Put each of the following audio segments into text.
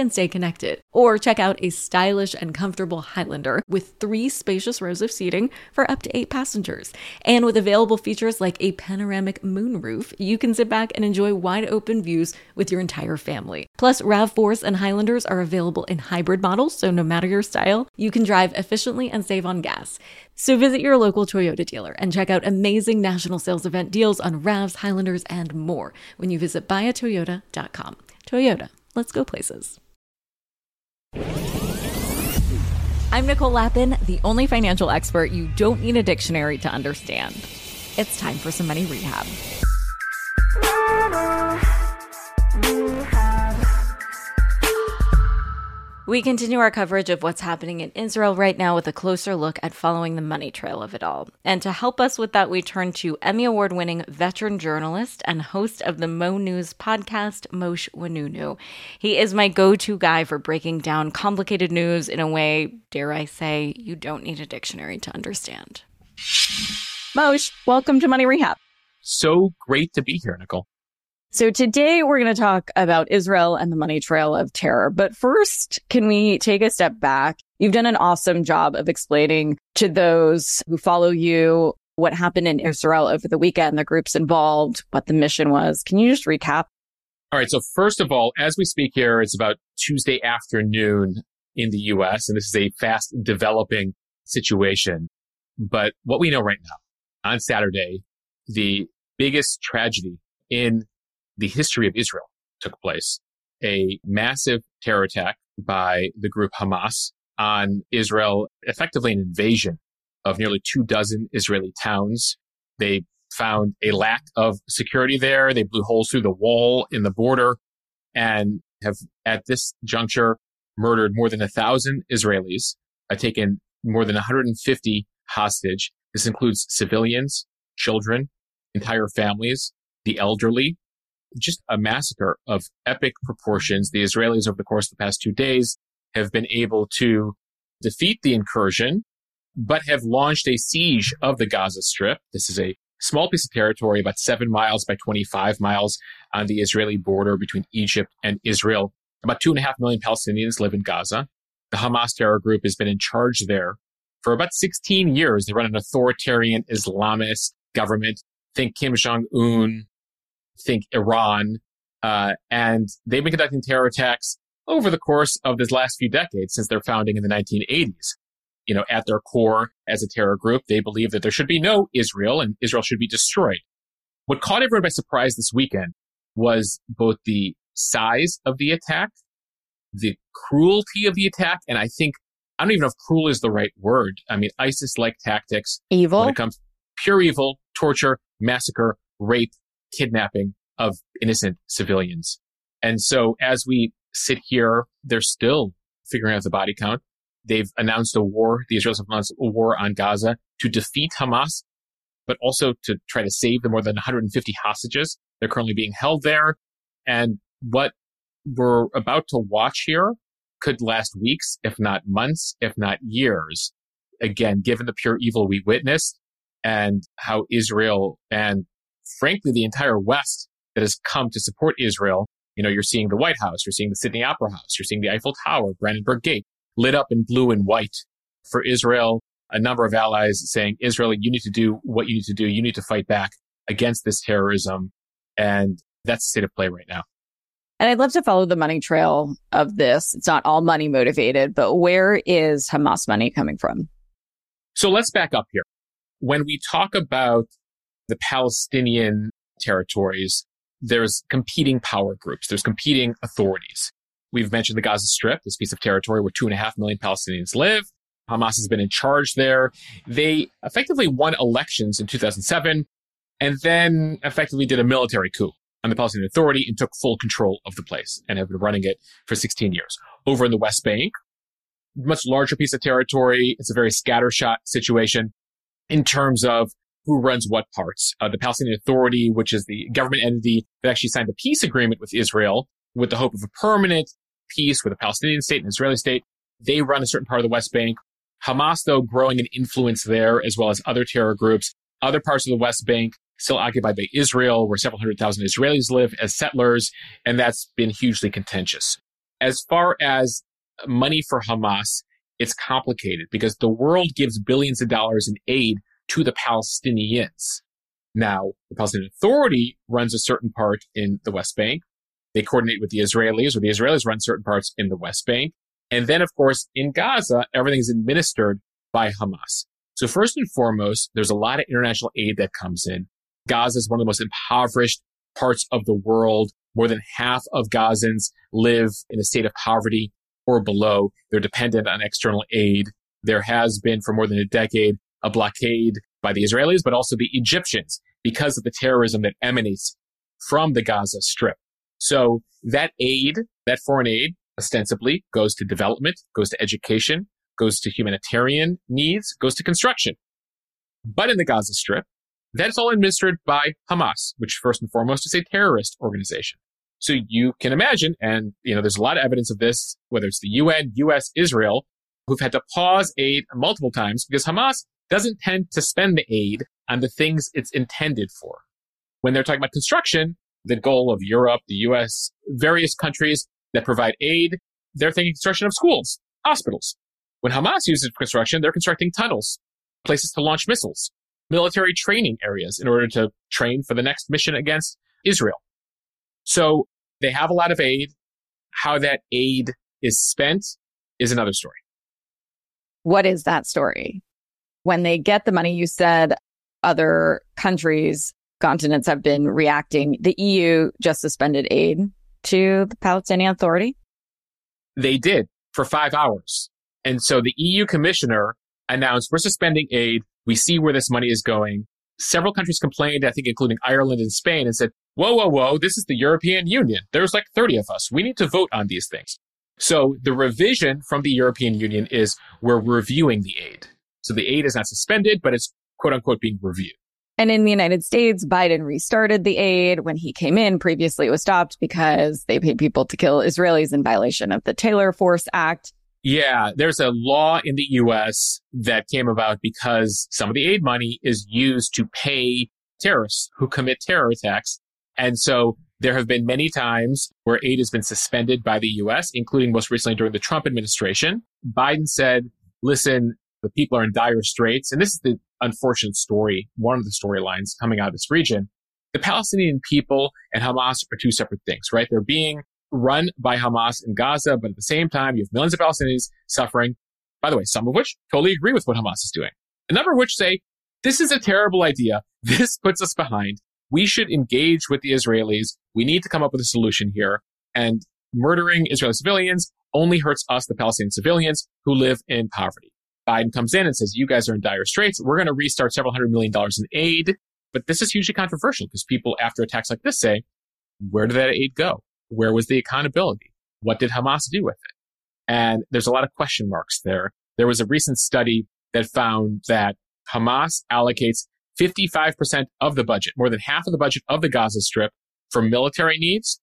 can stay connected. Or check out a stylish and comfortable Highlander with three spacious rows of seating for up to eight passengers. And with available features like a panoramic moonroof, you can sit back and enjoy wide open views with your entire family. Plus, RAV4s and Highlanders are available in hybrid models, so no matter your style, you can drive efficiently and save on gas. So visit your local Toyota dealer and check out amazing national sales event deals on RAVs, Highlanders, and more when you visit buyatoyota.com. Toyota, let's go places. I'm Nicole Lapin, the only financial expert you don't need a dictionary to understand. It's time for some money rehab. We continue our coverage of what's happening in Israel right now with a closer look at following the money trail of it all. And to help us with that, we turn to Emmy Award winning veteran journalist and host of the Mo News podcast, Mosheh Oinounou. He is my go to guy for breaking down complicated news in a way, dare I say, you don't need a dictionary to understand. Mosheh, welcome to Money Rehab. So great to be here, Nicole. So today we're going to talk about Israel and the money trail of terror. But first, can we take a step back? You've done an awesome job of explaining to those who follow you what happened in Israel over the weekend, the groups involved, what the mission was. Can you just recap? All right. So first of all, as we speak here, it's about Tuesday afternoon in the US, and this is a fast developing situation. But what we know right now, on Saturday, the biggest tragedy in the history of Israel took place. A massive terror attack by the group Hamas on Israel, effectively an invasion of nearly two dozen Israeli towns. They found a lack of security there. They blew holes through the wall in the border and have at this juncture murdered more than a thousand Israelis, uh, taken more than 150 hostage. This includes civilians, children, entire families, the elderly, just a massacre of epic proportions. The Israelis, over the course of the past two days, have been able to defeat the incursion, but have launched a siege of the Gaza Strip. This is a small piece of territory, about seven miles by 25 miles on the Israeli border between Egypt and Israel. About two and a half million Palestinians live in Gaza. The Hamas terror group has been in charge there for about 16 years. They run an authoritarian Islamist government. Think Kim Jong Un, think Iran, uh, and they've been conducting terror attacks over the course of this last few decades since their founding in the 1980s. You know, at their core, as a terror group, they believe that there should be no Israel and Israel should be destroyed. What caught everyone by surprise this weekend was both the size of the attack, the cruelty of the attack, and I think I don't even know if cruel is the right word. I mean, ISIS-like tactics. Evil. When it comes pure evil, torture, massacre, rape, kidnapping of innocent civilians. And so as we sit here, they're still figuring out the body count. They've announced a war. The Israelis have announced a war on Gaza to defeat Hamas, but also to try to save the more than 150 hostages. They're currently being held there. And what we're about to watch here could last weeks, if not months, if not years. Again, given the pure evil we witnessed and how Israel and frankly, the entire West that has come to support Israel. You know, you're seeing the White House, you're seeing the Sydney Opera House, you're seeing the Eiffel Tower, Brandenburg Gate lit up in blue and white for Israel. A number of allies saying, Israel, you need to do what you need to do. You need to fight back against this terrorism. And that's the state of play right now. And I'd love to follow the money trail of this. It's not all money motivated, but where is Hamas money coming from? So let's back up here. When we talk about the Palestinian territories, there's competing power groups, there's competing authorities. We've mentioned the Gaza Strip, this piece of territory where two and a half million Palestinians live. Hamas has been in charge there. They effectively won elections in 2007 and then effectively did a military coup on the Palestinian Authority and took full control of the place and have been running it for 16 years. Over in the West Bank, much larger piece of territory. It's a very scattershot situation in terms of who runs what parts. Uh, the Palestinian Authority, which is the government entity that actually signed the peace agreement with Israel with the hope of a permanent peace with a Palestinian state and Israeli state. They run a certain part of the West Bank. Hamas, though, growing in influence there, as well as other terror groups. Other parts of the West Bank still occupied by Israel, where several hundred thousand Israelis live as settlers, and that's been hugely contentious. As far as money for Hamas, it's complicated because the world gives billions of dollars in aid to the Palestinians. Now, the Palestinian Authority runs a certain part in the West Bank. They coordinate with the Israelis, or the Israelis run certain parts in the West Bank. And then, of course, in Gaza, everything is administered by Hamas. So first and foremost, there's a lot of international aid that comes in. Gaza is one of the most impoverished parts of the world. More than half of Gazans live in a state of poverty or below. They're dependent on external aid. There has been for more than a decade a blockade by the Israelis, but also the Egyptians because of the terrorism that emanates from the Gaza Strip. So that aid, that foreign aid, ostensibly goes to development, goes to education, goes to humanitarian needs, goes to construction. But in the Gaza Strip, that's all administered by Hamas, which first and foremost is a terrorist organization. So you can imagine, and you know, there's a lot of evidence of this, whether it's the UN, US, Israel, who've had to pause aid multiple times because Hamas doesn't tend to spend the aid on the things it's intended for. When they're talking about construction, the goal of Europe, the US, various countries that provide aid, they're thinking construction of schools, hospitals. When Hamas uses construction, they're constructing tunnels, places to launch missiles, military training areas in order to train for the next mission against Israel. So they have a lot of aid. How that aid is spent is another story. What is that story? When they get the money, you said other countries, continents have been reacting. The EU just suspended aid to the Palestinian Authority? They did for five hours. And so the EU commissioner announced we're suspending aid. We see where this money is going. Several countries complained, I think, including Ireland and Spain, and said, whoa, whoa, whoa, this is the European Union. There's like 30 of us. We need to vote on these things. So the revision from the European Union is we're reviewing the aid. So the aid is not suspended, but it's quote unquote being reviewed. And in the United States, Biden restarted the aid when he came in. Previously, it was stopped because they paid people to kill Israelis in violation of the Taylor Force Act. Yeah, there's a law in the US that came about because some of the aid money is used to pay terrorists who commit terror attacks. And so there have been many times where aid has been suspended by the US, including most recently during the Trump administration. Biden said, listen, the people are in dire straits. And this is the unfortunate story, one of the storylines coming out of this region. The Palestinian people and Hamas are two separate things, right? They're being run by Hamas in Gaza, but at the same time, you have millions of Palestinians suffering. By the way, some of which totally agree with what Hamas is doing. A number of which say, this is a terrible idea. This puts us behind. We should engage with the Israelis. We need to come up with a solution here. And murdering Israeli civilians only hurts us, the Palestinian civilians who live in poverty. Biden comes in and says, you guys are in dire straits. We're going to restart several hundred million dollars in aid. But this is hugely controversial because people after attacks like this say, where did that aid go? Where was the accountability? What did Hamas do with it? And there's a lot of question marks there. There was a recent study that found that Hamas allocates 55% of the budget, more than half of the budget of the Gaza Strip for military needs.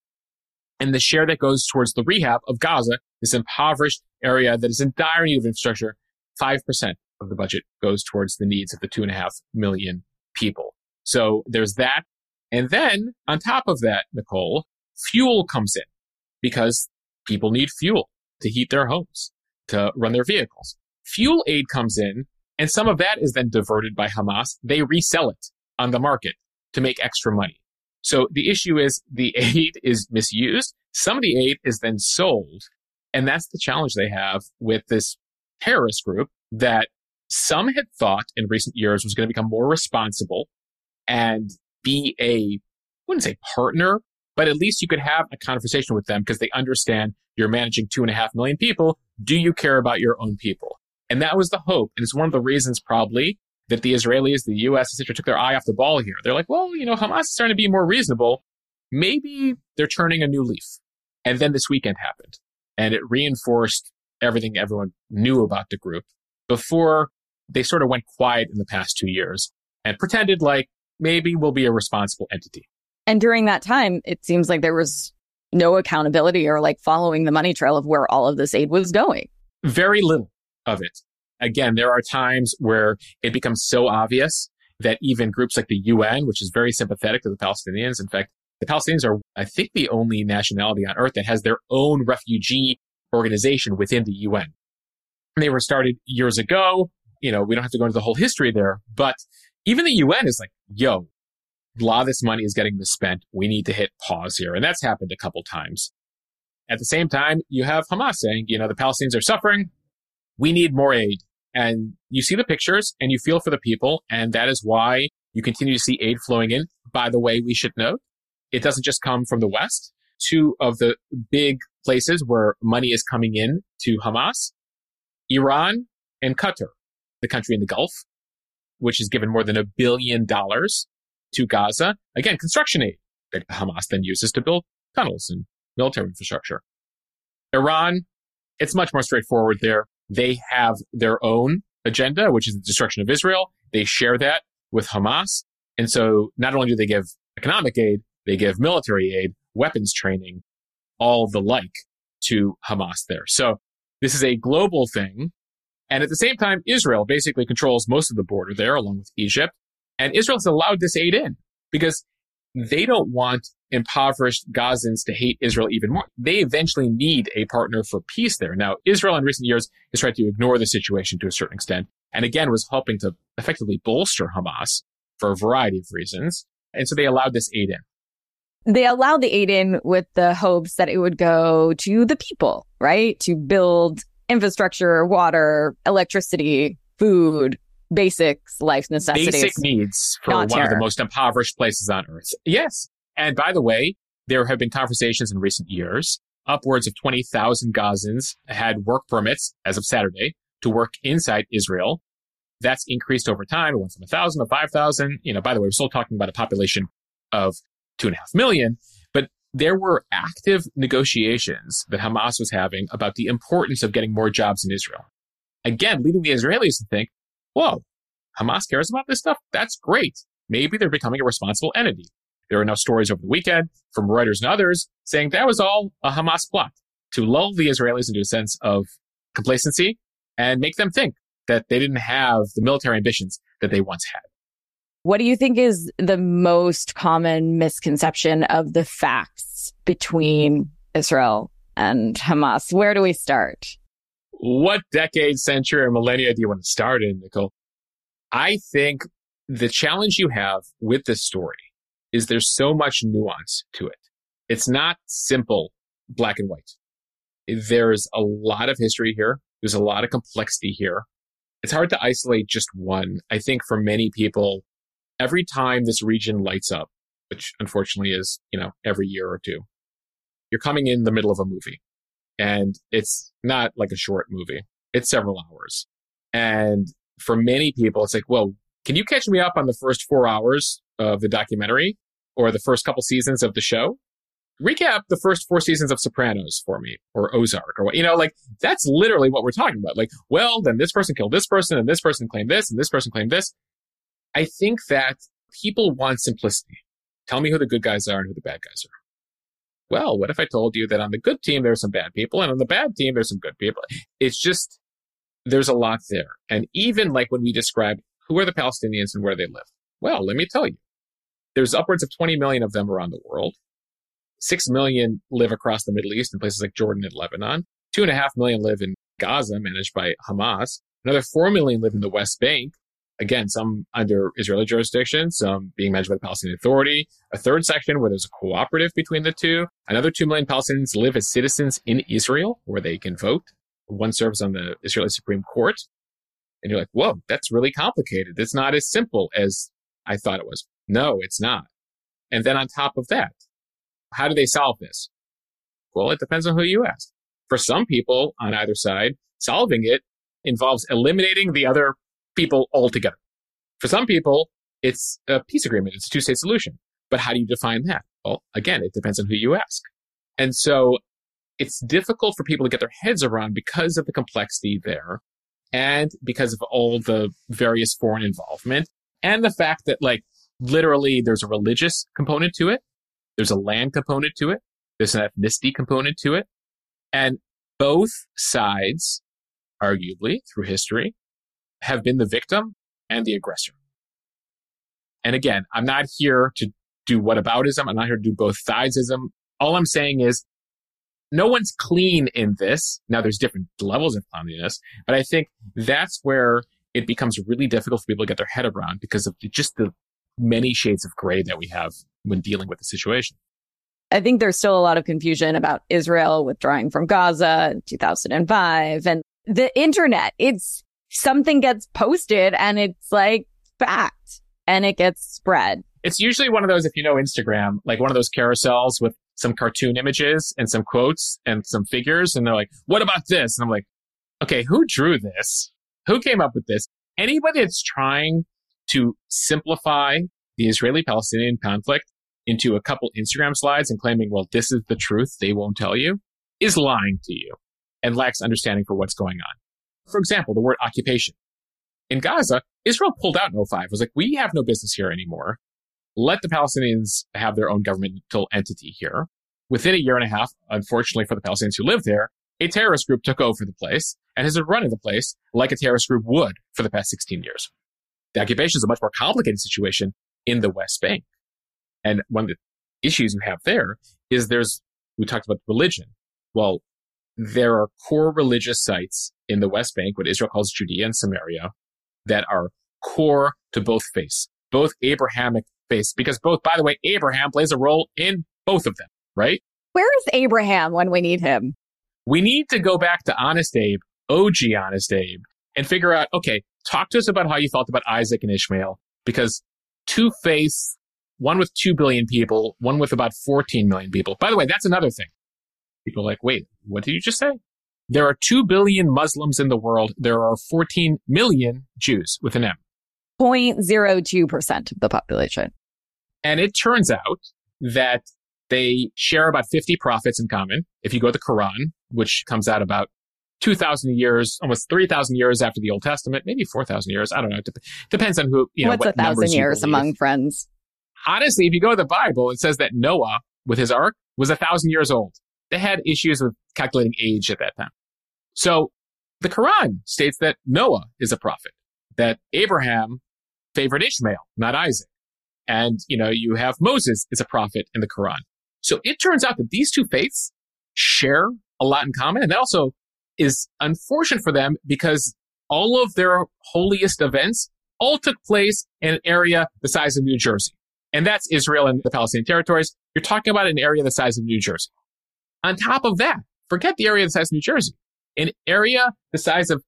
And the share that goes towards the rehab of Gaza, this impoverished area that is in dire need of infrastructure, 5% of the budget goes towards the needs of the two and a half million people. So there's that. And then on top of that, Nicole, fuel comes in because people need fuel to heat their homes, to run their vehicles. Fuel aid comes in and some of that is then diverted by Hamas. They resell it on the market to make extra money. So the issue is the aid is misused. Some of the aid is then sold. And that's the challenge they have with this terrorist group that some had thought in recent years was going to become more responsible and be a, I wouldn't say partner, but at least you could have a conversation with them because they understand you're managing two and a half million people. Do you care about your own people? And that was the hope. And it's one of the reasons probably that the Israelis, the US, etc., took their eye off the ball here. They're like, well, you know, Hamas is starting to be more reasonable. Maybe they're turning a new leaf. And then this weekend happened and it reinforced everything everyone knew about the group before they sort of went quiet in the past two years. and pretended like maybe we'll be a responsible entity. And during that time, it seems like there was no accountability or like following the money trail of where all of this aid was going. Very little of it. Again, there are times where it becomes so obvious that even groups like the UN, which is very sympathetic to the Palestinians, in fact, the Palestinians are, I think, the only nationality on earth that has their own refugee organization within the UN. They were started years ago. You know, we don't have to go into the whole history there, but even the UN is like, yo, a lot of this money is getting misspent. We need to hit pause here. And that's happened a couple times. At the same time, you have Hamas saying, you know, the Palestinians are suffering. We need more aid. And you see the pictures and you feel for the people. And that is why you continue to see aid flowing in. By the way, we should note it doesn't just come from the West. Two of the big places where money is coming in to Hamas, Iran and Qatar, the country in the Gulf, which has given more than a billion dollars to Gaza. Again, construction aid that Hamas then uses to build tunnels and military infrastructure. Iran, it's much more straightforward there. They have their own agenda, which is the destruction of Israel. They share that with Hamas. And so not only do they give economic aid, they give military aid, weapons training, all the like to Hamas there. So this is a global thing. And at the same time, Israel basically controls most of the border there along with Egypt. And Israel has allowed this aid in because they don't want impoverished Gazans to hate Israel even more. They eventually need a partner for peace there. Now, Israel in recent years has tried to ignore the situation to a certain extent. And again, was helping to effectively bolster Hamas for a variety of reasons. And so they allowed this aid in they allowed the aid in with the hopes that it would go to the people, right? To build infrastructure, water, electricity, food, basics, life necessities. Basic needs for one terror. of the most impoverished places on earth. Yes. And by the way, there have been conversations in recent years. Upwards of 20,000 Gazans had work permits as of Saturday to work inside Israel. That's increased over time. It went from 1,000 to 5,000. You know, by the way, we're still talking about a population of two and a half million. But there were active negotiations that Hamas was having about the importance of getting more jobs in Israel. Again, leading the Israelis to think, whoa, Hamas cares about this stuff? That's great. Maybe they're becoming a responsible entity. There are now stories over the weekend from Reuters and others saying that was all a Hamas plot to lull the Israelis into a sense of complacency and make them think that they didn't have the military ambitions that they once had. What do you think is the most common misconception of the facts between Israel and Hamas? Where do we start? What decade, century, or millennia do you want to start in, Nicole? I think the challenge you have with this story is there's so much nuance to it. It's not simple black and white. There's a lot of history here. There's a lot of complexity here. It's hard to isolate just one. I think for many people, every time this region lights up, which unfortunately is, you know, every year or two, you're coming in the middle of a movie and it's not like a short movie. It's several hours. And for many people, it's like, well, can you catch me up on the first four hours of the documentary or the first couple seasons of the show? Recap the first four seasons of Sopranos for me or Ozark or what, you know, like that's literally what we're talking about. Like, well, then this person killed this person and this person claimed this and this person claimed this. I think that people want simplicity. Tell me who the good guys are and who the bad guys are. Well, what if I told you that on the good team, there's some bad people and on the bad team, there's some good people? It's just, there's a lot there. And even like when we describe who are the Palestinians and where they live. Well, let me tell you, there's upwards of 20 million of them around the world. Six million live across the Middle East in places like Jordan and Lebanon. Two and a half million live in Gaza, managed by Hamas. Another four million live in the West Bank, Again, some under Israeli jurisdiction, some being managed by the Palestinian Authority. A third section where there's a cooperative between the two. Another 2 million Palestinians live as citizens in Israel where they can vote. One serves on the Israeli Supreme Court. And you're like, whoa, that's really complicated. It's not as simple as I thought it was. No, it's not. And then on top of that, how do they solve this? Well, it depends on who you ask. For some people on either side, solving it involves eliminating the other people altogether. For some people, it's a peace agreement. It's a two state solution. But how do you define that? Well, again, it depends on who you ask. And so it's difficult for people to get their heads around because of the complexity there and because of all the various foreign involvement. And the fact that like literally there's a religious component to it. There's a land component to it. There's an ethnicity component to it. And both sides, arguably through history, have been the victim and the aggressor. And again, I'm not here to do whataboutism. I'm not here to do both sidesism. All I'm saying is no one's clean in this. Now there's different levels of cleanliness, but I think that's where it becomes really difficult for people to get their head around because of just the many shades of gray that we have when dealing with the situation. I think there's still a lot of confusion about Israel withdrawing from Gaza in 2005 and the internet. It's something gets posted and it's like fact and it gets spread. It's usually one of those, if you know Instagram, like one of those carousels with some cartoon images and some quotes and some figures. And they're like, what about this? And I'm like, okay, who drew this? Who came up with this? Anybody that's trying to simplify the Israeli Palestinian conflict into a couple Instagram slides and claiming, well, this is the truth, they won't tell you, is lying to you and lacks understanding for what's going on. For example, the word occupation. In Gaza, Israel pulled out in 05, was like, we have no business here anymore. Let the Palestinians have their own governmental entity here. Within a year and a half, unfortunately for the Palestinians who live there, a terrorist group took over the place and has been running the place like a terrorist group would for the past 16 years. The occupation is a much more complicated situation in the West Bank. And one of the issues you have there is there's, we talked about religion. Well, there are core religious sites in the West Bank, what Israel calls Judea and Samaria, that are core to both faiths, both Abrahamic faiths, because both, by the way, Abraham plays a role in both of them, right? Where is Abraham when we need him? We need to go back to Honest Abe, OG Honest Abe, and figure out, okay, talk to us about how you felt about Isaac and Ishmael, because two faiths, one with 2 billion people, one with about 14 million people. By the way, that's another thing. People are like, wait, what did you just say? There are 2 billion Muslims in the world. There are 14 million Jews with an M. 0.02% of the population. And it turns out that they share about 50 prophets in common. If you go to the Quran, which comes out about 2,000 years, almost 3,000 years after the Old Testament, maybe 4,000 years. I don't know. It depends on who, you know, What's what a thousand years among friends? Honestly, if you go to the Bible, it says that Noah with his ark was a thousand years old. They had issues with calculating age at that time. So the Quran states that Noah is a prophet, that Abraham favored Ishmael, not Isaac. And, you know, you have Moses is a prophet in the Quran. So it turns out that these two faiths share a lot in common. And that also is unfortunate for them because all of their holiest events all took place in an area the size of New Jersey. And that's Israel and the Palestinian territories. You're talking about an area the size of New Jersey. On top of that, forget the area the size of New Jersey. An area the size of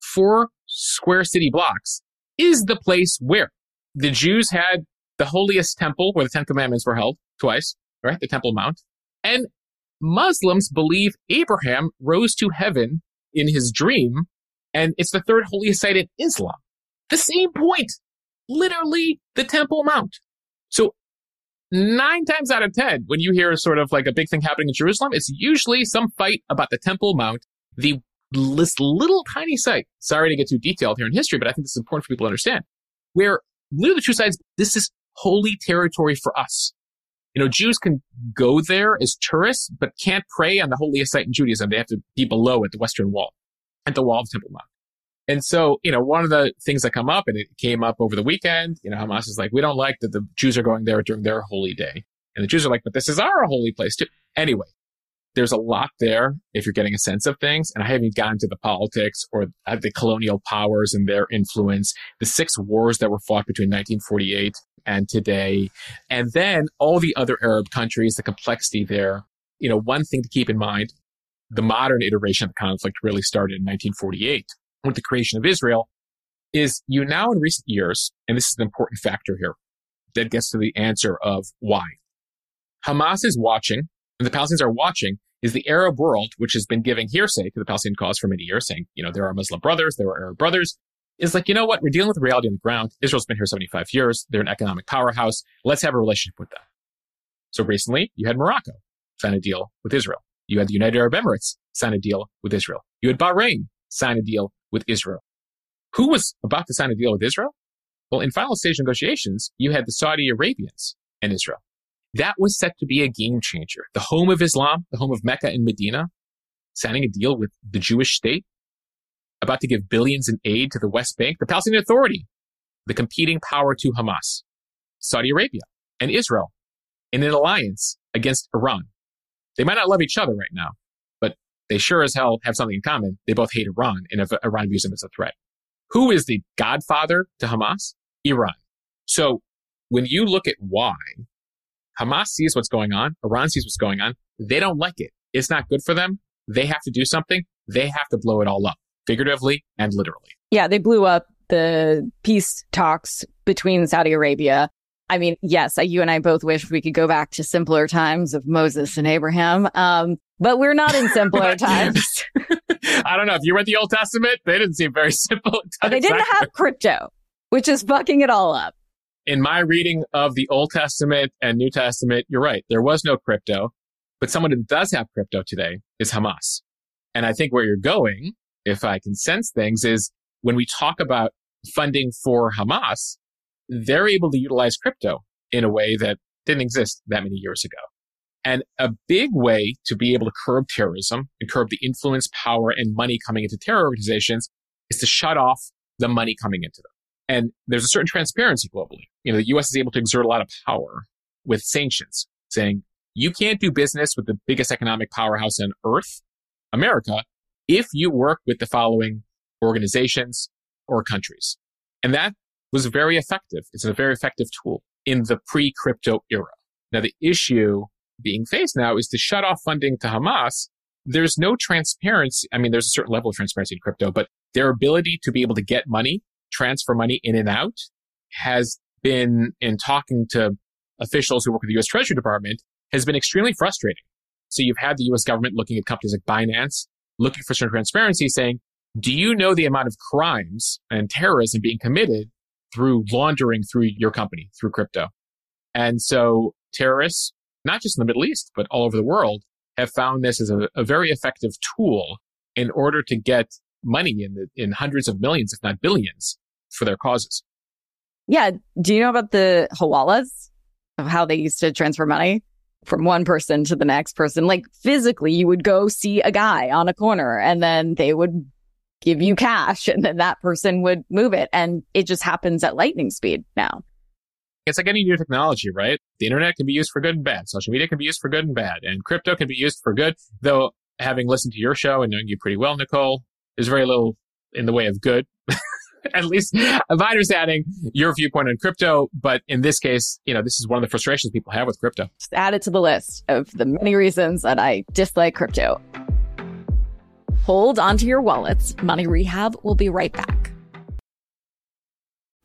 four square city blocks is the place where the Jews had the holiest temple where the Ten Commandments were held twice, right? The Temple Mount. And Muslims believe Abraham rose to heaven in his dream, and it's the third holiest site in Islam. The same point. Literally the Temple Mount. So nine times out of ten, when you hear sort of like a big thing happening in Jerusalem, it's usually some fight about the Temple Mount, the this little tiny site. Sorry to get too detailed here in history, but I think this is important for people to understand. Where literally the two sides, this is holy territory for us. You know, Jews can go there as tourists, but can't pray on the holiest site in Judaism. They have to be below at the Western Wall, at the wall of Temple Mount. And so, you know, one of the things that come up, and it came up over the weekend, you know, Hamas is like, we don't like that the Jews are going there during their holy day. And the Jews are like, but this is our holy place too. Anyway, there's a lot there if you're getting a sense of things. And I haven't gotten to the politics or uh, the colonial powers and their influence, the six wars that were fought between 1948 and today. And then all the other Arab countries, the complexity there. You know, one thing to keep in mind, the modern iteration of the conflict really started in 1948 with the creation of Israel is you now in recent years, and this is an important factor here that gets to the answer of why. Hamas is watching, and the Palestinians are watching, is the Arab world, which has been giving hearsay to the Palestinian cause for many years, saying, you know, there are Muslim brothers, there are Arab brothers, is like, you know what? We're dealing with the reality on the ground. Israel's been here 75 years. They're an economic powerhouse. Let's have a relationship with them. So recently, you had Morocco sign a deal with Israel. You had the United Arab Emirates sign a deal with Israel. You had Bahrain sign a deal with Israel. Who was about to sign a deal with Israel? Well, in final stage negotiations, you had the Saudi Arabians and Israel. That was set to be a game changer. The home of Islam, the home of Mecca and Medina, signing a deal with the Jewish state, about to give billions in aid to the West Bank, the Palestinian Authority, the competing power to Hamas, Saudi Arabia, and Israel in an alliance against Iran. They might not love each other right now, they sure as hell have something in common. They both hate Iran, and if Iran views them as a threat. Who is the godfather to Hamas? Iran. So when you look at why Hamas sees what's going on, Iran sees what's going on, they don't like it. It's not good for them. They have to do something. They have to blow it all up, figuratively and literally. Yeah, they blew up the peace talks between Saudi Arabia. I mean, yes, you and I both wish we could go back to simpler times of Moses and Abraham. Um, but we're not in simpler times. I don't know. If you read the Old Testament, they didn't seem very simple. They didn't have crypto, which is fucking it all up. In my reading of the Old Testament and New Testament, you're right. There was no crypto, but someone who does have crypto today is Hamas. And I think where you're going, if I can sense things, is when we talk about funding for Hamas, they're able to utilize crypto in a way that didn't exist that many years ago. And a big way to be able to curb terrorism and curb the influence, power, and money coming into terror organizations is to shut off the money coming into them. And there's a certain transparency globally. You know, the US is able to exert a lot of power with sanctions, saying you can't do business with the biggest economic powerhouse on earth, America, if you work with the following organizations or countries. And that was very effective. It's a very effective tool in the pre crypto era. Now, the issue being faced now is to shut off funding to Hamas. There's no transparency. I mean, there's a certain level of transparency in crypto, but their ability to be able to get money, transfer money in and out has been in talking to officials who work with the US Treasury Department has been extremely frustrating. So you've had the US government looking at companies like Binance, looking for certain transparency, saying, do you know the amount of crimes and terrorism being committed through laundering through your company, through crypto. And so terrorists, not just in the Middle East, but all over the world, have found this as a, a very effective tool in order to get money in the, in hundreds of millions, if not billions, for their causes. Yeah. Do you know about the hawalas of how they used to transfer money from one person to the next person? Like physically, you would go see a guy on a corner and then they would give you cash and then that person would move it. And it just happens at lightning speed now. It's like any new technology, right? The internet can be used for good and bad. Social media can be used for good and bad. And crypto can be used for good. Though having listened to your show and knowing you pretty well, Nicole, there's very little in the way of good. At least my understanding your viewpoint on crypto. But in this case, you know, this is one of the frustrations people have with crypto. Just add it to the list of the many reasons that I dislike crypto. Hold onto your wallets. Money Rehab will be right back.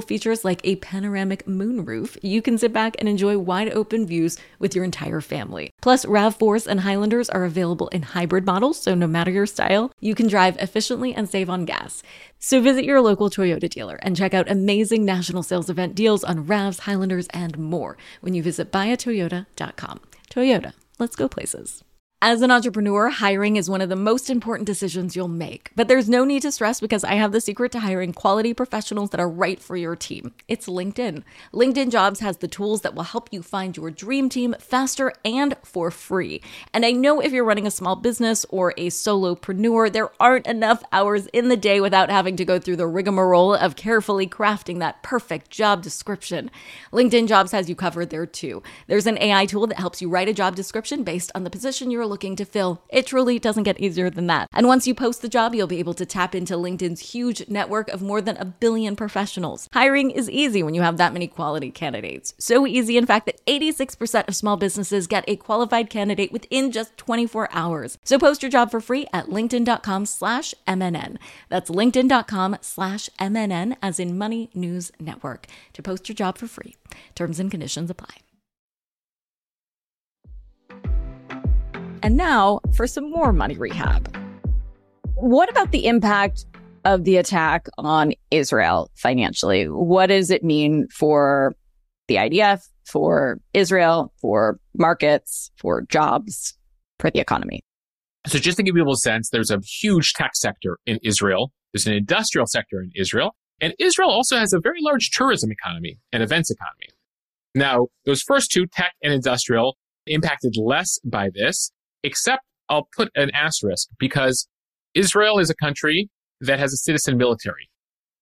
features like a panoramic moonroof, you can sit back and enjoy wide open views with your entire family. Plus, RAV4s and Highlanders are available in hybrid models, so no matter your style, you can drive efficiently and save on gas. So visit your local Toyota dealer and check out amazing national sales event deals on RAVs, Highlanders, and more when you visit buyatoyota.com. Toyota, let's go places. As an entrepreneur, hiring is one of the most important decisions you'll make. But there's no need to stress because I have the secret to hiring quality professionals that are right for your team. It's LinkedIn. LinkedIn Jobs has the tools that will help you find your dream team faster and for free. And I know if you're running a small business or a solopreneur, there aren't enough hours in the day without having to go through the rigmarole of carefully crafting that perfect job description. LinkedIn Jobs has you covered there too. There's an AI tool that helps you write a job description based on the position you're looking to fill. It truly doesn't get easier than that. And once you post the job, you'll be able to tap into LinkedIn's huge network of more than a billion professionals. Hiring is easy when you have that many quality candidates. So easy, in fact, that 86% of small businesses get a qualified candidate within just 24 hours. So post your job for free at linkedin.com slash MNN. That's linkedin.com slash MNN as in Money News Network to post your job for free. Terms and conditions apply. And now for some more money rehab. What about the impact of the attack on Israel financially? What does it mean for the IDF, for Israel, for markets, for jobs, for the economy? So just to give people a sense, there's a huge tech sector in Israel. There's an industrial sector in Israel. And Israel also has a very large tourism economy and events economy. Now, those first two, tech and industrial, impacted less by this, except I'll put an asterisk because Israel is a country that has a citizen military.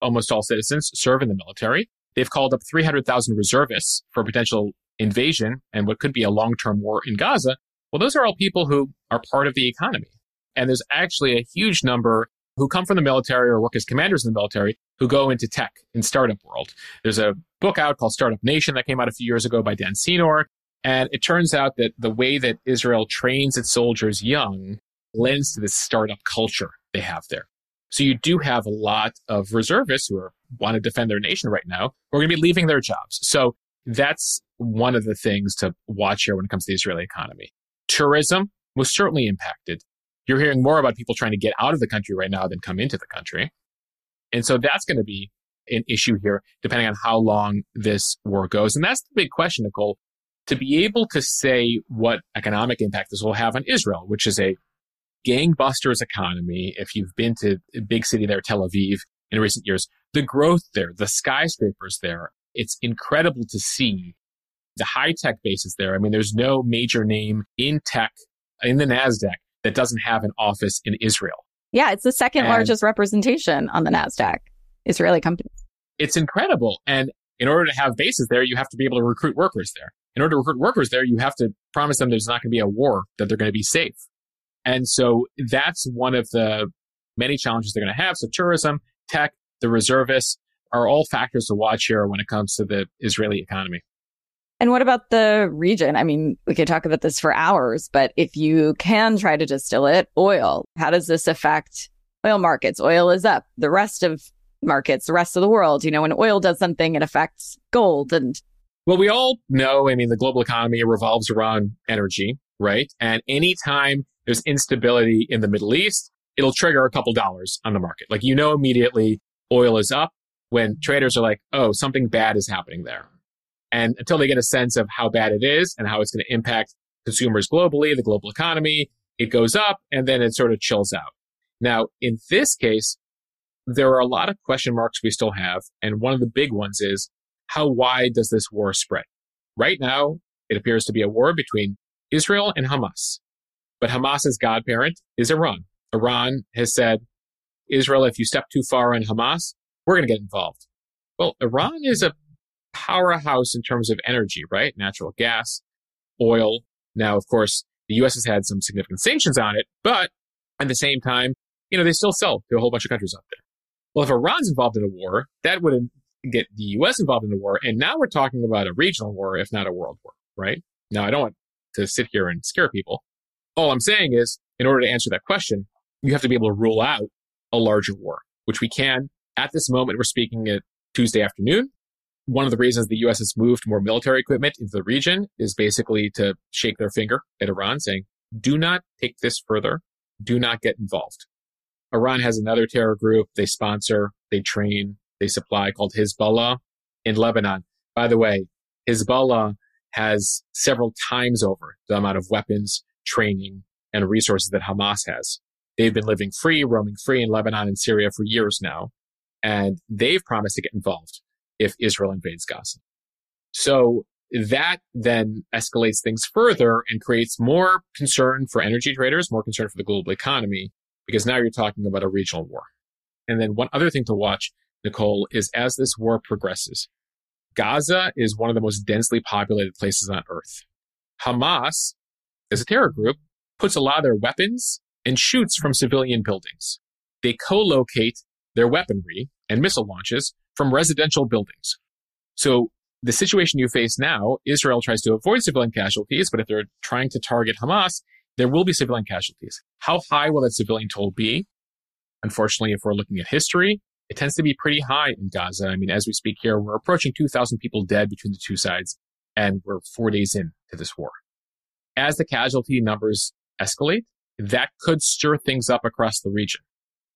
Almost all citizens serve in the military. They've called up 300,000 reservists for potential invasion and what could be a long-term war in Gaza. Well, those are all people who are part of the economy. And there's actually a huge number who come from the military or work as commanders in the military who go into tech and startup world. There's a book out called Startup Nation that came out a few years ago by Dan Senor. And it turns out that the way that Israel trains its soldiers young lends to this startup culture they have there. So you do have a lot of reservists who are, want to defend their nation right now who are going to be leaving their jobs. So that's one of the things to watch here when it comes to the Israeli economy. Tourism was certainly impacted. You're hearing more about people trying to get out of the country right now than come into the country. And so that's going to be an issue here, depending on how long this war goes. And that's the big question, Nicole to be able to say what economic impact this will have on Israel, which is a gangbusters economy. If you've been to a big city there, Tel Aviv, in recent years, the growth there, the skyscrapers there, it's incredible to see the high tech bases there. I mean, there's no major name in tech in the NASDAQ that doesn't have an office in Israel. Yeah, it's the second and largest representation on the NASDAQ, Israeli companies. It's incredible. And in order to have bases there, you have to be able to recruit workers there in order to recruit workers there, you have to promise them there's not going to be a war, that they're going to be safe. And so that's one of the many challenges they're going to have. So tourism, tech, the reservists are all factors to watch here when it comes to the Israeli economy. And what about the region? I mean, we could talk about this for hours, but if you can try to distill it, oil, how does this affect oil markets? Oil is up. The rest of markets, the rest of the world, you know, when oil does something, it affects gold and well, we all know, I mean, the global economy revolves around energy, right? And anytime there's instability in the Middle East, it'll trigger a couple dollars on the market. Like, you know, immediately oil is up when traders are like, oh, something bad is happening there. And until they get a sense of how bad it is and how it's going to impact consumers globally, the global economy, it goes up and then it sort of chills out. Now, in this case, there are a lot of question marks we still have. And one of the big ones is how wide does this war spread? Right now, it appears to be a war between Israel and Hamas. But Hamas's godparent is Iran. Iran has said, Israel, if you step too far on Hamas, we're going to get involved. Well, Iran is a powerhouse in terms of energy, right? Natural gas, oil. Now, of course, the U.S. has had some significant sanctions on it, but at the same time, you know, they still sell to a whole bunch of countries out there. Well, if Iran's involved in a war, that would get the U.S. involved in the war. And now we're talking about a regional war, if not a world war, right? Now, I don't want to sit here and scare people. All I'm saying is, in order to answer that question, you have to be able to rule out a larger war, which we can. At this moment, we're speaking at Tuesday afternoon. One of the reasons the U.S. has moved more military equipment into the region is basically to shake their finger at Iran, saying, do not take this further. Do not get involved. Iran has another terror group. They sponsor, they train, they supply called Hezbollah in Lebanon. By the way, Hezbollah has several times over the amount of weapons, training, and resources that Hamas has. They've been living free, roaming free in Lebanon and Syria for years now. And they've promised to get involved if Israel invades Gaza. So that then escalates things further and creates more concern for energy traders, more concern for the global economy, because now you're talking about a regional war. And then one other thing to watch Nicole, is as this war progresses, Gaza is one of the most densely populated places on earth. Hamas is a terror group, puts a lot of their weapons and shoots from civilian buildings. They co-locate their weaponry and missile launches from residential buildings. So the situation you face now, Israel tries to avoid civilian casualties, but if they're trying to target Hamas, there will be civilian casualties. How high will that civilian toll be? Unfortunately, if we're looking at history, it tends to be pretty high in Gaza. I mean, as we speak here, we're approaching 2,000 people dead between the two sides, and we're four days into this war. As the casualty numbers escalate, that could stir things up across the region,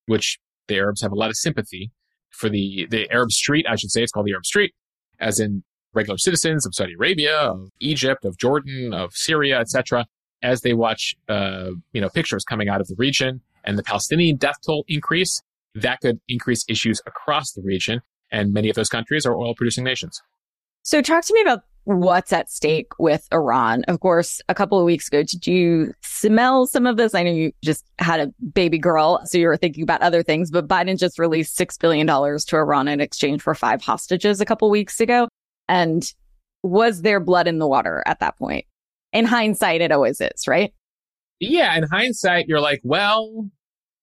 which the Arabs have a lot of sympathy for the, the Arab street, I should say. It's called the Arab street, as in regular citizens of Saudi Arabia, of Egypt, of Jordan, of Syria, etc., as they watch, uh, you know, pictures coming out of the region and the Palestinian death toll increase, that could increase issues across the region. And many of those countries are oil producing nations. So talk to me about what's at stake with Iran. Of course, a couple of weeks ago, did you smell some of this? I know you just had a baby girl, so you were thinking about other things, but Biden just released $6 billion to Iran in exchange for five hostages a couple weeks ago. And was there blood in the water at that point? In hindsight, it always is, right? Yeah. In hindsight, you're like, well,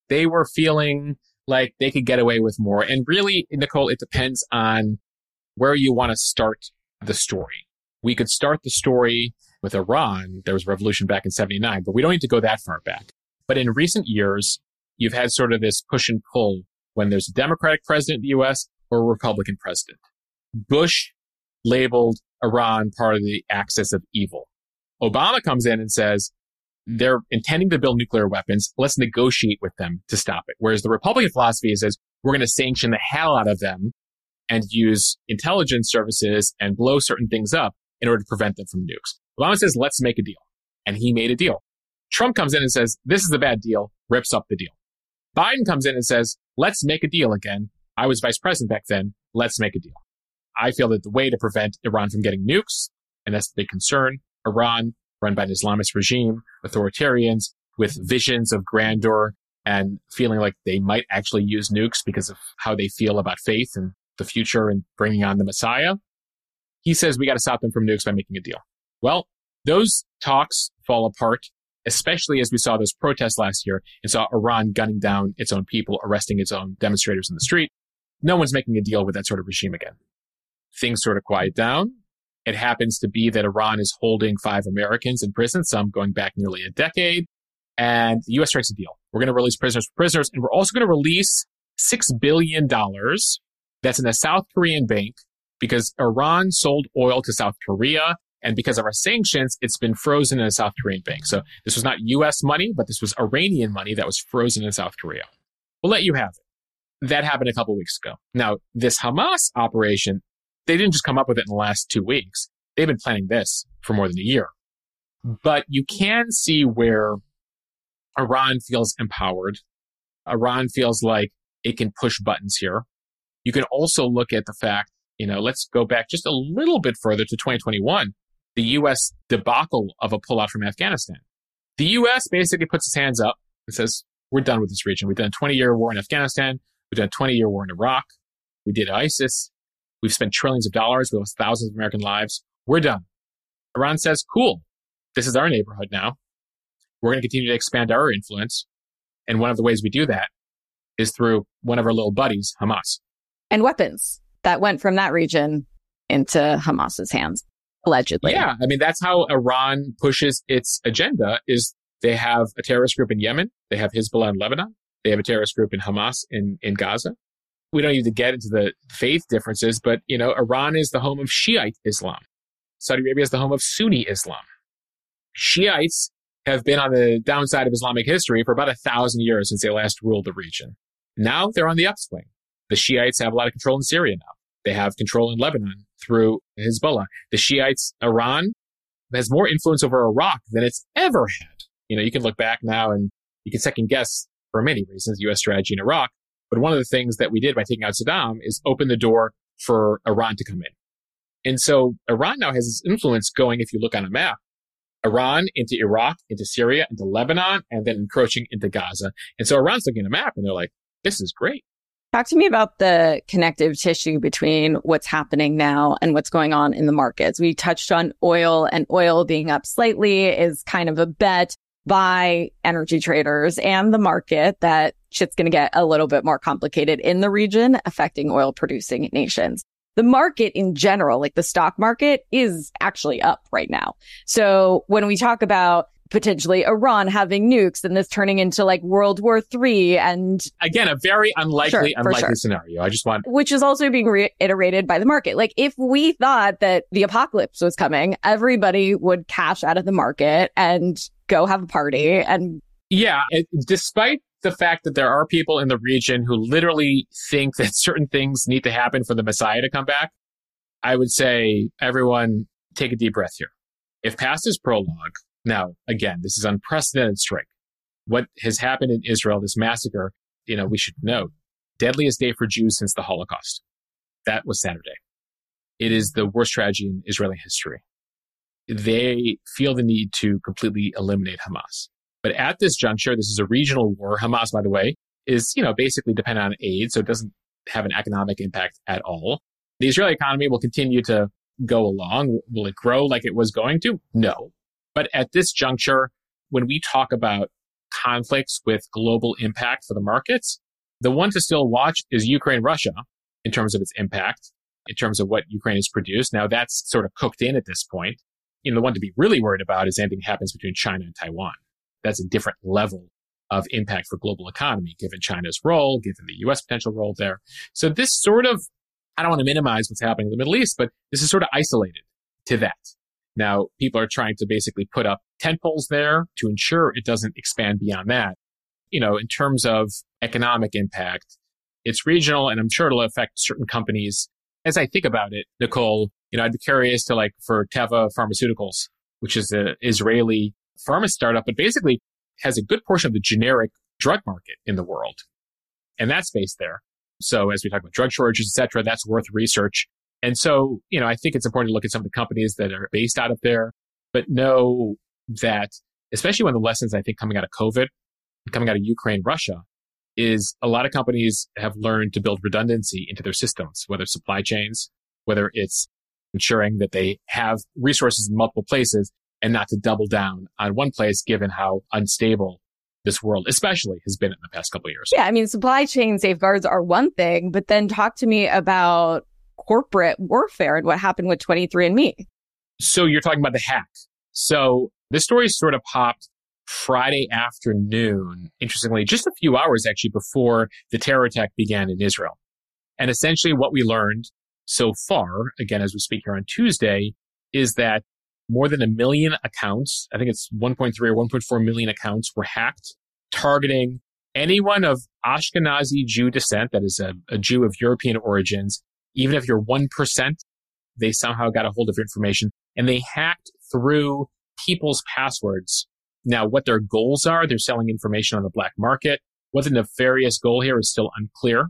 they were feeling like they could get away with more. And really, Nicole, it depends on where you want to start the story. We could start the story with Iran. There was a revolution back in 79, but we don't need to go that far back. But in recent years, you've had sort of this push and pull when there's a Democratic president in the US or a Republican president. Bush labeled Iran part of the axis of evil. Obama comes in and says, they're intending to build nuclear weapons. Let's negotiate with them to stop it. Whereas the Republican philosophy is, is we're going to sanction the hell out of them and use intelligence services and blow certain things up in order to prevent them from nukes. Obama says, let's make a deal. And he made a deal. Trump comes in and says, this is a bad deal, rips up the deal. Biden comes in and says, let's make a deal again. I was vice president back then. Let's make a deal. I feel that the way to prevent Iran from getting nukes, and that's the big concern, Iran, run by an Islamist regime, authoritarians with visions of grandeur and feeling like they might actually use nukes because of how they feel about faith and the future and bringing on the Messiah. He says we got to stop them from nukes by making a deal. Well, those talks fall apart, especially as we saw those protests last year and saw Iran gunning down its own people, arresting its own demonstrators in the street. No one's making a deal with that sort of regime again. Things sort of quiet down. It happens to be that Iran is holding five Americans in prison, some going back nearly a decade. And the U.S. strikes a deal. We're going to release prisoners for prisoners, and we're also going to release $6 billion that's in a South Korean bank because Iran sold oil to South Korea. And because of our sanctions, it's been frozen in a South Korean bank. So this was not US money, but this was Iranian money that was frozen in South Korea. We'll let you have it. That happened a couple weeks ago. Now, this Hamas operation, they didn't just come up with it in the last two weeks. They've been planning this for more than a year. But you can see where Iran feels empowered. Iran feels like it can push buttons here. You can also look at the fact, you know, let's go back just a little bit further to 2021, the U.S. debacle of a pullout from Afghanistan. The U.S. basically puts its hands up and says, we're done with this region. We've done a 20 year war in Afghanistan. We've done a 20 year war in Iraq. We did ISIS. We've spent trillions of dollars. We lost thousands of American lives. We're done. Iran says, cool. This is our neighborhood now. We're going to continue to expand our influence. And one of the ways we do that is through one of our little buddies, Hamas and weapons that went from that region into Hamas's hands, allegedly. Yeah. I mean, that's how Iran pushes its agenda is they have a terrorist group in Yemen. They have Hezbollah in Lebanon. They have a terrorist group in Hamas in, in Gaza. We don't need to get into the faith differences, but, you know, Iran is the home of Shiite Islam. Saudi Arabia is the home of Sunni Islam. Shiites have been on the downside of Islamic history for about a thousand years since they last ruled the region. Now they're on the upswing. The Shiites have a lot of control in Syria now. They have control in Lebanon through Hezbollah. The Shiites, Iran has more influence over Iraq than it's ever had. You know, you can look back now and you can second guess for many reasons U.S. strategy in Iraq. But one of the things that we did by taking out Saddam is open the door for Iran to come in. And so Iran now has this influence going, if you look on a map, Iran into Iraq, into Syria, into Lebanon, and then encroaching into Gaza. And so Iran's looking at a map and they're like, this is great. Talk to me about the connective tissue between what's happening now and what's going on in the markets. We touched on oil and oil being up slightly is kind of a bet. By energy traders and the market that shit's going to get a little bit more complicated in the region affecting oil producing nations. The market in general, like the stock market is actually up right now. So when we talk about potentially Iran having nukes and this turning into like World War Three and again a very unlikely sure, unlikely sure. scenario. I just want which is also being reiterated by the market. Like if we thought that the apocalypse was coming, everybody would cash out of the market and go have a party and yeah, it, despite the fact that there are people in the region who literally think that certain things need to happen for the Messiah to come back, I would say everyone take a deep breath here. If past is prologue, now, again, this is unprecedented strike. What has happened in Israel, this massacre, you know, we should note, deadliest day for Jews since the Holocaust. That was Saturday. It is the worst tragedy in Israeli history. They feel the need to completely eliminate Hamas. But at this juncture, this is a regional war. Hamas, by the way, is, you know, basically dependent on aid, so it doesn't have an economic impact at all. The Israeli economy will continue to go along. Will it grow like it was going to? No. But at this juncture, when we talk about conflicts with global impact for the markets, the one to still watch is Ukraine Russia in terms of its impact, in terms of what Ukraine has produced. Now that's sort of cooked in at this point. You know, the one to be really worried about is anything happens between China and Taiwan. That's a different level of impact for global economy, given China's role, given the US potential role there. So this sort of, I don't want to minimize what's happening in the Middle East, but this is sort of isolated to that. Now, people are trying to basically put up tent poles there to ensure it doesn't expand beyond that. You know, in terms of economic impact, it's regional and I'm sure it'll affect certain companies. As I think about it, Nicole, you know, I'd be curious to like for Teva Pharmaceuticals, which is an Israeli pharma startup, but basically has a good portion of the generic drug market in the world. And that's based there. So as we talk about drug shortages, et cetera, that's worth research. And so, you know, I think it's important to look at some of the companies that are based out of there, but know that, especially when the lessons I think coming out of COVID, coming out of Ukraine, Russia, is a lot of companies have learned to build redundancy into their systems, whether supply chains, whether it's ensuring that they have resources in multiple places and not to double down on one place given how unstable this world especially has been in the past couple years. Yeah, I mean supply chain safeguards are one thing, but then talk to me about corporate warfare and what happened with 23andMe. So you're talking about the hack. So this story sort of popped Friday afternoon, interestingly, just a few hours actually before the terror attack began in Israel. And essentially what we learned so far, again, as we speak here on Tuesday, is that more than a million accounts, I think it's 1.3 or 1.4 million accounts were hacked, targeting anyone of Ashkenazi Jew descent, that is a, a Jew of European origins, even if you're 1%, they somehow got a hold of your information and they hacked through people's passwords. Now, what their goals are, they're selling information on the black market. What the nefarious goal here is still unclear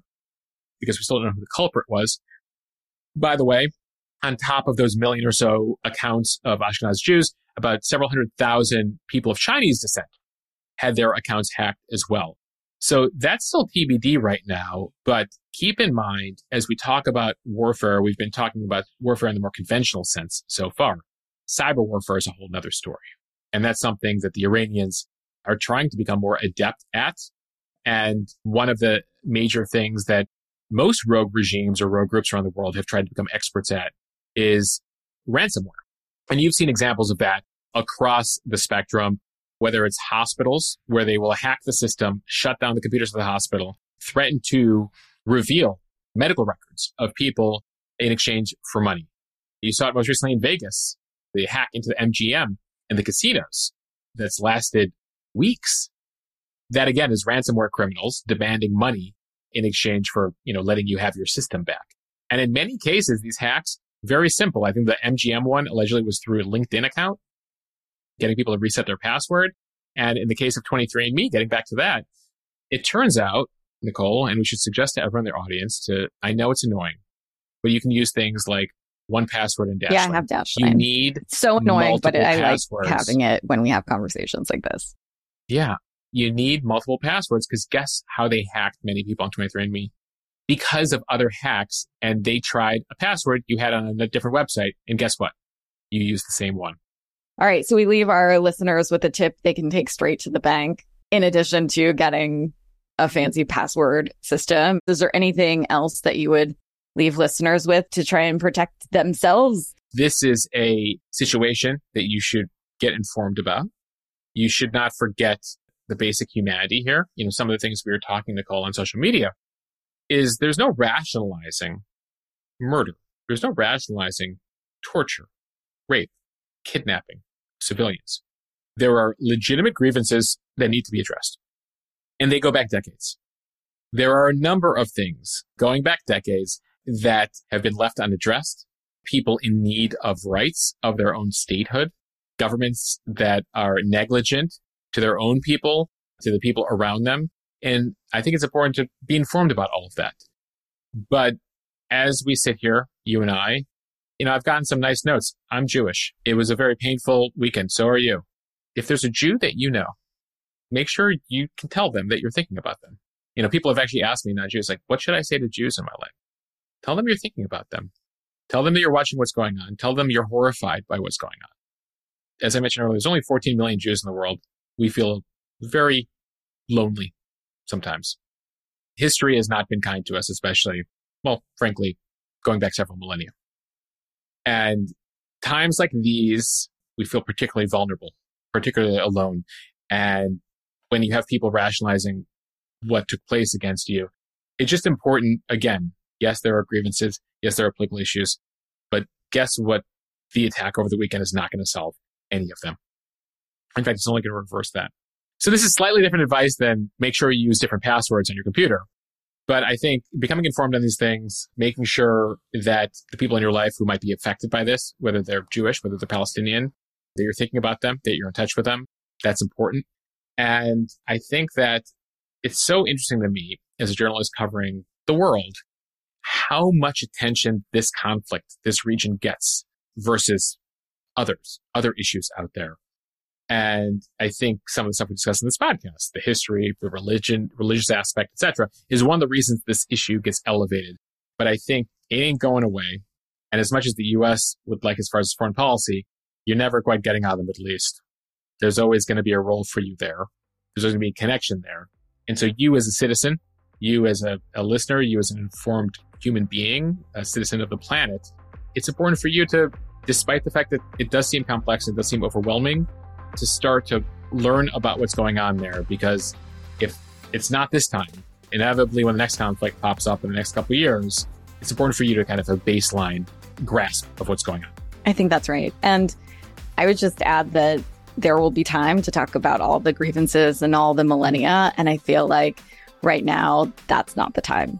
because we still don't know who the culprit was. By the way, on top of those million or so accounts of Ashkenaz Jews, about several hundred thousand people of Chinese descent had their accounts hacked as well. So that's still TBD right now. But keep in mind, as we talk about warfare, we've been talking about warfare in the more conventional sense so far. Cyber warfare is a whole nother story. And that's something that the Iranians are trying to become more adept at. And one of the major things that most rogue regimes or rogue groups around the world have tried to become experts at is ransomware. And you've seen examples of that across the spectrum whether it's hospitals where they will hack the system, shut down the computers of the hospital, threaten to reveal medical records of people in exchange for money. You saw it most recently in Vegas. They hack into the MGM and the casinos that's lasted weeks. That again is ransomware criminals demanding money in exchange for, you know, letting you have your system back. And in many cases, these hacks, very simple. I think the MGM one allegedly was through a LinkedIn account getting people to reset their password. And in the case of 23andMe, getting back to that, it turns out, Nicole, and we should suggest to everyone in their audience to, I know it's annoying, but you can use things like 1Password and Dashlane. Yeah, I have Dashlane. You need it's so annoying, but I like having it when we have conversations like this. Yeah, you need multiple passwords because guess how they hacked many people on 23andMe? Because of other hacks, and they tried a password you had on a different website, and guess what? You used the same one. All right. So we leave our listeners with a tip they can take straight to the bank in addition to getting a fancy password system. Is there anything else that you would leave listeners with to try and protect themselves? This is a situation that you should get informed about. You should not forget the basic humanity here. You know, some of the things we were talking, Nicole, on social media is there's no rationalizing murder. There's no rationalizing torture, rape, kidnapping civilians. There are legitimate grievances that need to be addressed. And they go back decades. There are a number of things going back decades that have been left unaddressed. People in need of rights of their own statehood, governments that are negligent to their own people, to the people around them. And I think it's important to be informed about all of that. But as we sit here, you and I, you know, I've gotten some nice notes. I'm Jewish. It was a very painful weekend. So are you. If there's a Jew that you know, make sure you can tell them that you're thinking about them. You know, people have actually asked me, not Jews, like, what should I say to Jews in my life? Tell them you're thinking about them. Tell them that you're watching what's going on. Tell them you're horrified by what's going on. As I mentioned earlier, there's only 14 million Jews in the world. We feel very lonely sometimes. History has not been kind to us, especially, well, frankly, going back several millennia. And times like these, we feel particularly vulnerable, particularly alone. And when you have people rationalizing what took place against you, it's just important. Again, yes, there are grievances. Yes, there are political issues, but guess what? The attack over the weekend is not going to solve any of them. In fact, it's only going to reverse that. So this is slightly different advice than make sure you use different passwords on your computer. But I think becoming informed on these things, making sure that the people in your life who might be affected by this, whether they're Jewish, whether they're Palestinian, that you're thinking about them, that you're in touch with them, that's important. And I think that it's so interesting to me as a journalist covering the world, how much attention this conflict, this region gets versus others, other issues out there. And I think some of the stuff we discussed in this podcast, the history, the religion, religious aspect, etc., is one of the reasons this issue gets elevated. But I think it ain't going away. And as much as the U.S. would like as far as foreign policy, you're never quite getting out of the Middle East. There's always going to be a role for you there. There's always going to be a connection there. And so you as a citizen, you as a, a listener, you as an informed human being, a citizen of the planet, it's important for you to, despite the fact that it does seem complex, it does seem overwhelming, to start to learn about what's going on there because if it's not this time, inevitably when the next conflict pops up in the next couple years, it's important for you to kind of have a baseline grasp of what's going on. I think that's right. And I would just add that there will be time to talk about all the grievances and all the millennia. And I feel like right now, that's not the time.